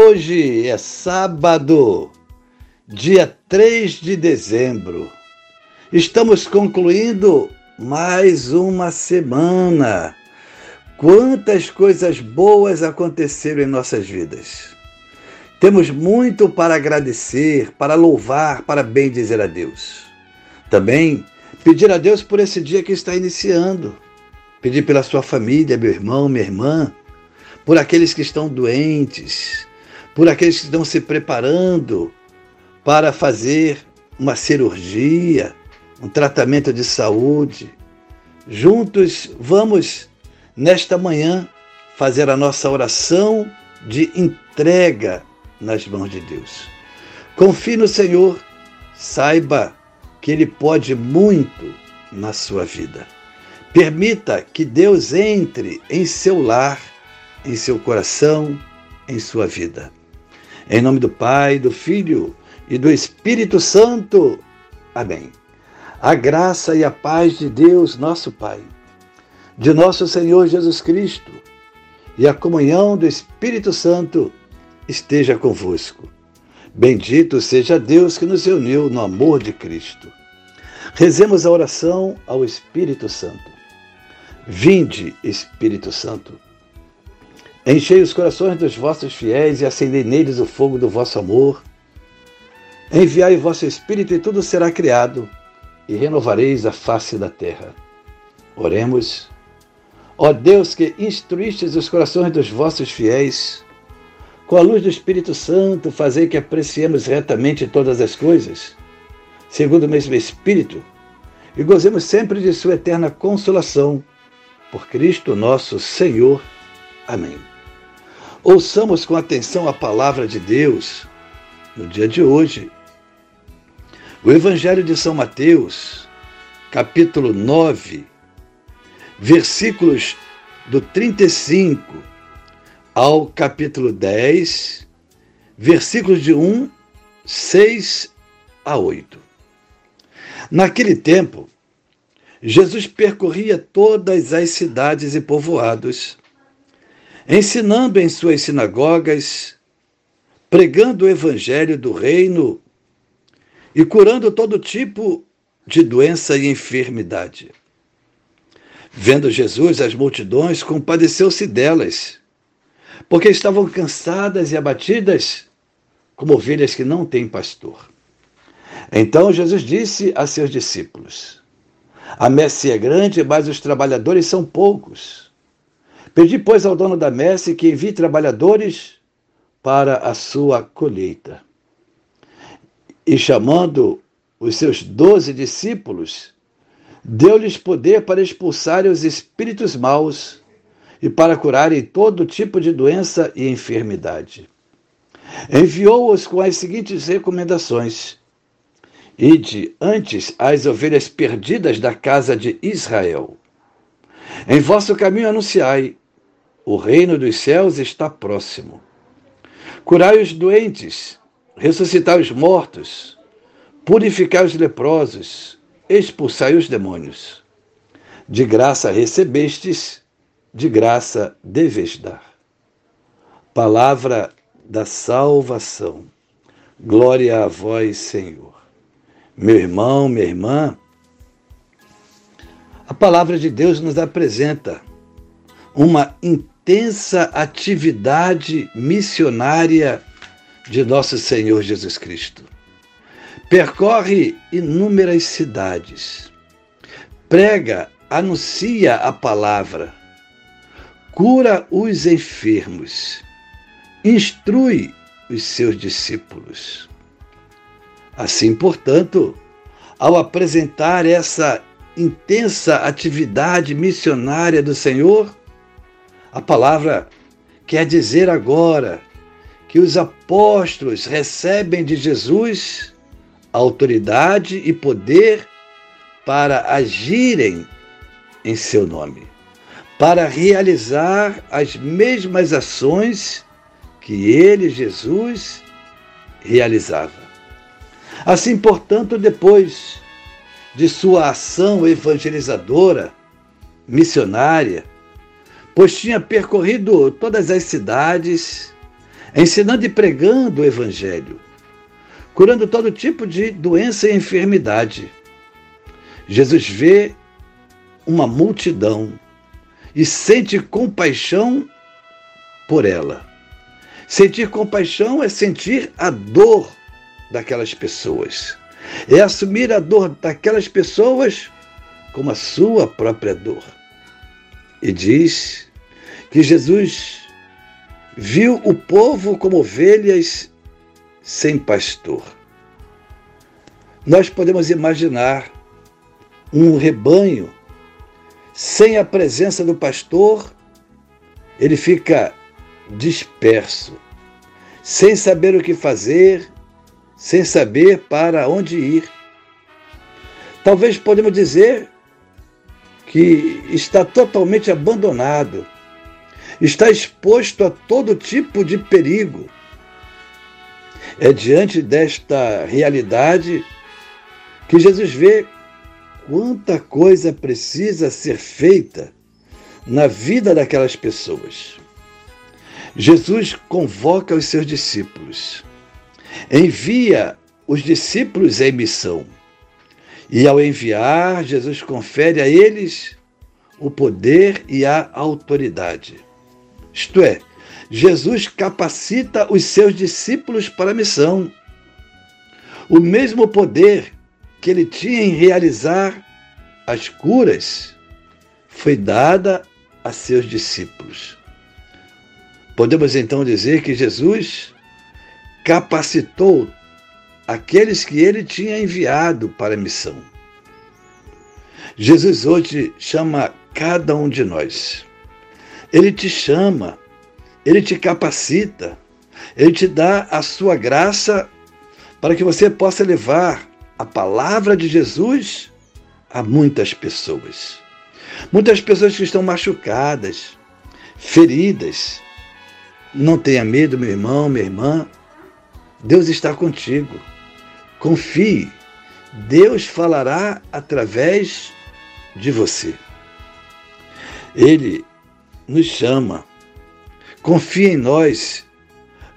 Hoje é sábado, dia 3 de dezembro. Estamos concluindo mais uma semana. Quantas coisas boas aconteceram em nossas vidas. Temos muito para agradecer, para louvar, para bem dizer a Deus. Também pedir a Deus por esse dia que está iniciando. Pedir pela sua família, meu irmão, minha irmã, por aqueles que estão doentes, por aqueles que estão se preparando para fazer uma cirurgia, um tratamento de saúde. Juntos vamos, nesta manhã, fazer a nossa oração de entrega nas mãos de Deus. Confie no Senhor, saiba que Ele pode muito na sua vida. Permita que Deus entre em seu lar, em seu coração, em sua vida. Em nome do Pai, do Filho e do Espírito Santo. Amém. A graça e a paz de Deus, nosso Pai, de nosso Senhor Jesus Cristo e a comunhão do Espírito Santo esteja convosco. Bendito seja Deus que nos uniu no amor de Cristo. Rezemos a oração ao Espírito Santo. Vinde, Espírito Santo Enchei os corações dos vossos fiéis e acendei neles o fogo do vosso amor. Enviai o vosso Espírito e tudo será criado, e renovareis a face da terra. Oremos. Ó Deus que instruístes os corações dos vossos fiéis, com a luz do Espírito Santo, fazei que apreciemos retamente todas as coisas, segundo o mesmo Espírito, e gozemos sempre de Sua eterna consolação. Por Cristo nosso Senhor. Amém. Ouçamos com atenção a palavra de Deus no dia de hoje. O Evangelho de São Mateus, capítulo 9, versículos do 35 ao capítulo 10, versículos de 1, 6 a 8. Naquele tempo, Jesus percorria todas as cidades e povoados ensinando em suas sinagogas, pregando o evangelho do reino e curando todo tipo de doença e enfermidade. Vendo Jesus as multidões, compadeceu-se delas, porque estavam cansadas e abatidas, como ovelhas que não têm pastor. Então Jesus disse a seus discípulos: A messe é grande, mas os trabalhadores são poucos. Pedi, pois, ao dono da messe que envie trabalhadores para a sua colheita. E chamando os seus doze discípulos, deu-lhes poder para expulsarem os espíritos maus e para curarem todo tipo de doença e enfermidade. Enviou-os com as seguintes recomendações: Ide antes às ovelhas perdidas da casa de Israel. Em vosso caminho anunciai: o reino dos céus está próximo. Curai os doentes, ressuscitai os mortos, purificai os leprosos, expulsai os demônios. De graça recebestes, de graça deveis dar. Palavra da salvação. Glória a vós, Senhor. Meu irmão, minha irmã, a palavra de Deus nos apresenta uma intensa atividade missionária de nosso Senhor Jesus Cristo. Percorre inúmeras cidades, prega, anuncia a palavra, cura os enfermos, instrui os seus discípulos. Assim, portanto, ao apresentar essa intensa atividade missionária do Senhor, a palavra quer dizer agora que os apóstolos recebem de Jesus autoridade e poder para agirem em seu nome, para realizar as mesmas ações que ele, Jesus, realizava. Assim, portanto, depois de sua ação evangelizadora, missionária, pois tinha percorrido todas as cidades, ensinando e pregando o Evangelho, curando todo tipo de doença e enfermidade. Jesus vê uma multidão e sente compaixão por ela. Sentir compaixão é sentir a dor daquelas pessoas, é assumir a dor daquelas pessoas como a sua própria dor. E diz que Jesus viu o povo como ovelhas sem pastor. Nós podemos imaginar um rebanho sem a presença do pastor, ele fica disperso, sem saber o que fazer, sem saber para onde ir. Talvez podemos dizer que está totalmente abandonado está exposto a todo tipo de perigo. É diante desta realidade que Jesus vê quanta coisa precisa ser feita na vida daquelas pessoas. Jesus convoca os seus discípulos, envia os discípulos em missão. E ao enviar, Jesus confere a eles o poder e a autoridade. Isto é, Jesus capacita os seus discípulos para a missão. O mesmo poder que ele tinha em realizar as curas foi dada a seus discípulos. Podemos então dizer que Jesus capacitou aqueles que ele tinha enviado para a missão. Jesus hoje chama cada um de nós ele te chama, ele te capacita, ele te dá a sua graça para que você possa levar a palavra de Jesus a muitas pessoas. Muitas pessoas que estão machucadas, feridas. Não tenha medo, meu irmão, minha irmã. Deus está contigo. Confie. Deus falará através de você. Ele nos chama. Confia em nós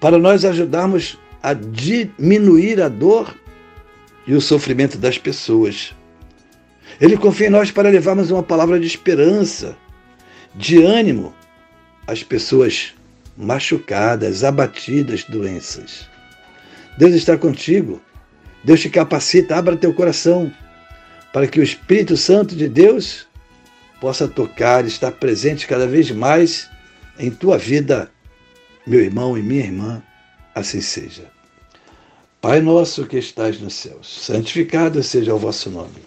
para nós ajudarmos a diminuir a dor e o sofrimento das pessoas. Ele confia em nós para levarmos uma palavra de esperança, de ânimo às pessoas machucadas, abatidas, doenças. Deus está contigo. Deus te capacita, abra teu coração para que o Espírito Santo de Deus possa tocar, estar presente cada vez mais em tua vida, meu irmão e minha irmã, assim seja. Pai nosso que estás nos céus, santificado seja o vosso nome.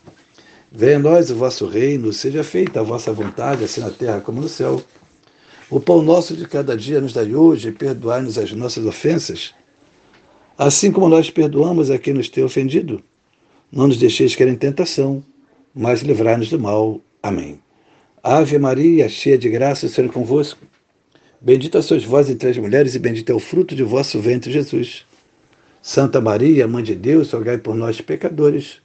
Venha a nós o vosso reino, seja feita a vossa vontade, assim na terra como no céu. O pão nosso de cada dia nos dai hoje, perdoai-nos as nossas ofensas, assim como nós perdoamos a quem nos tem ofendido. Não nos deixeis cair em tentação, mas livrai-nos do mal. Amém. Ave Maria, cheia de graça, o Senhor é convosco. Bendita sois vós entre as mulheres, e bendito é o fruto de vosso ventre, Jesus. Santa Maria, Mãe de Deus, rogai por nós, pecadores,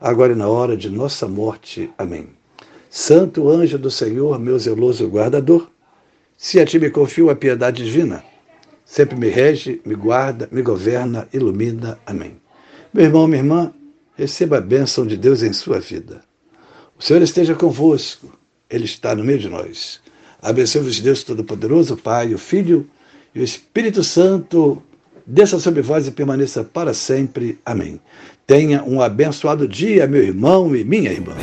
agora e na hora de nossa morte. Amém. Santo anjo do Senhor, meu zeloso guardador, se a ti me confio a piedade divina, sempre me rege, me guarda, me governa, ilumina. Amém. Meu irmão, minha irmã, receba a bênção de Deus em sua vida. O Senhor esteja convosco. Ele está no meio de nós. Abençoe-vos Deus Todo-Poderoso, Pai, o Filho e o Espírito Santo, desça sobre vós e permaneça para sempre. Amém. Tenha um abençoado dia, meu irmão e minha irmã.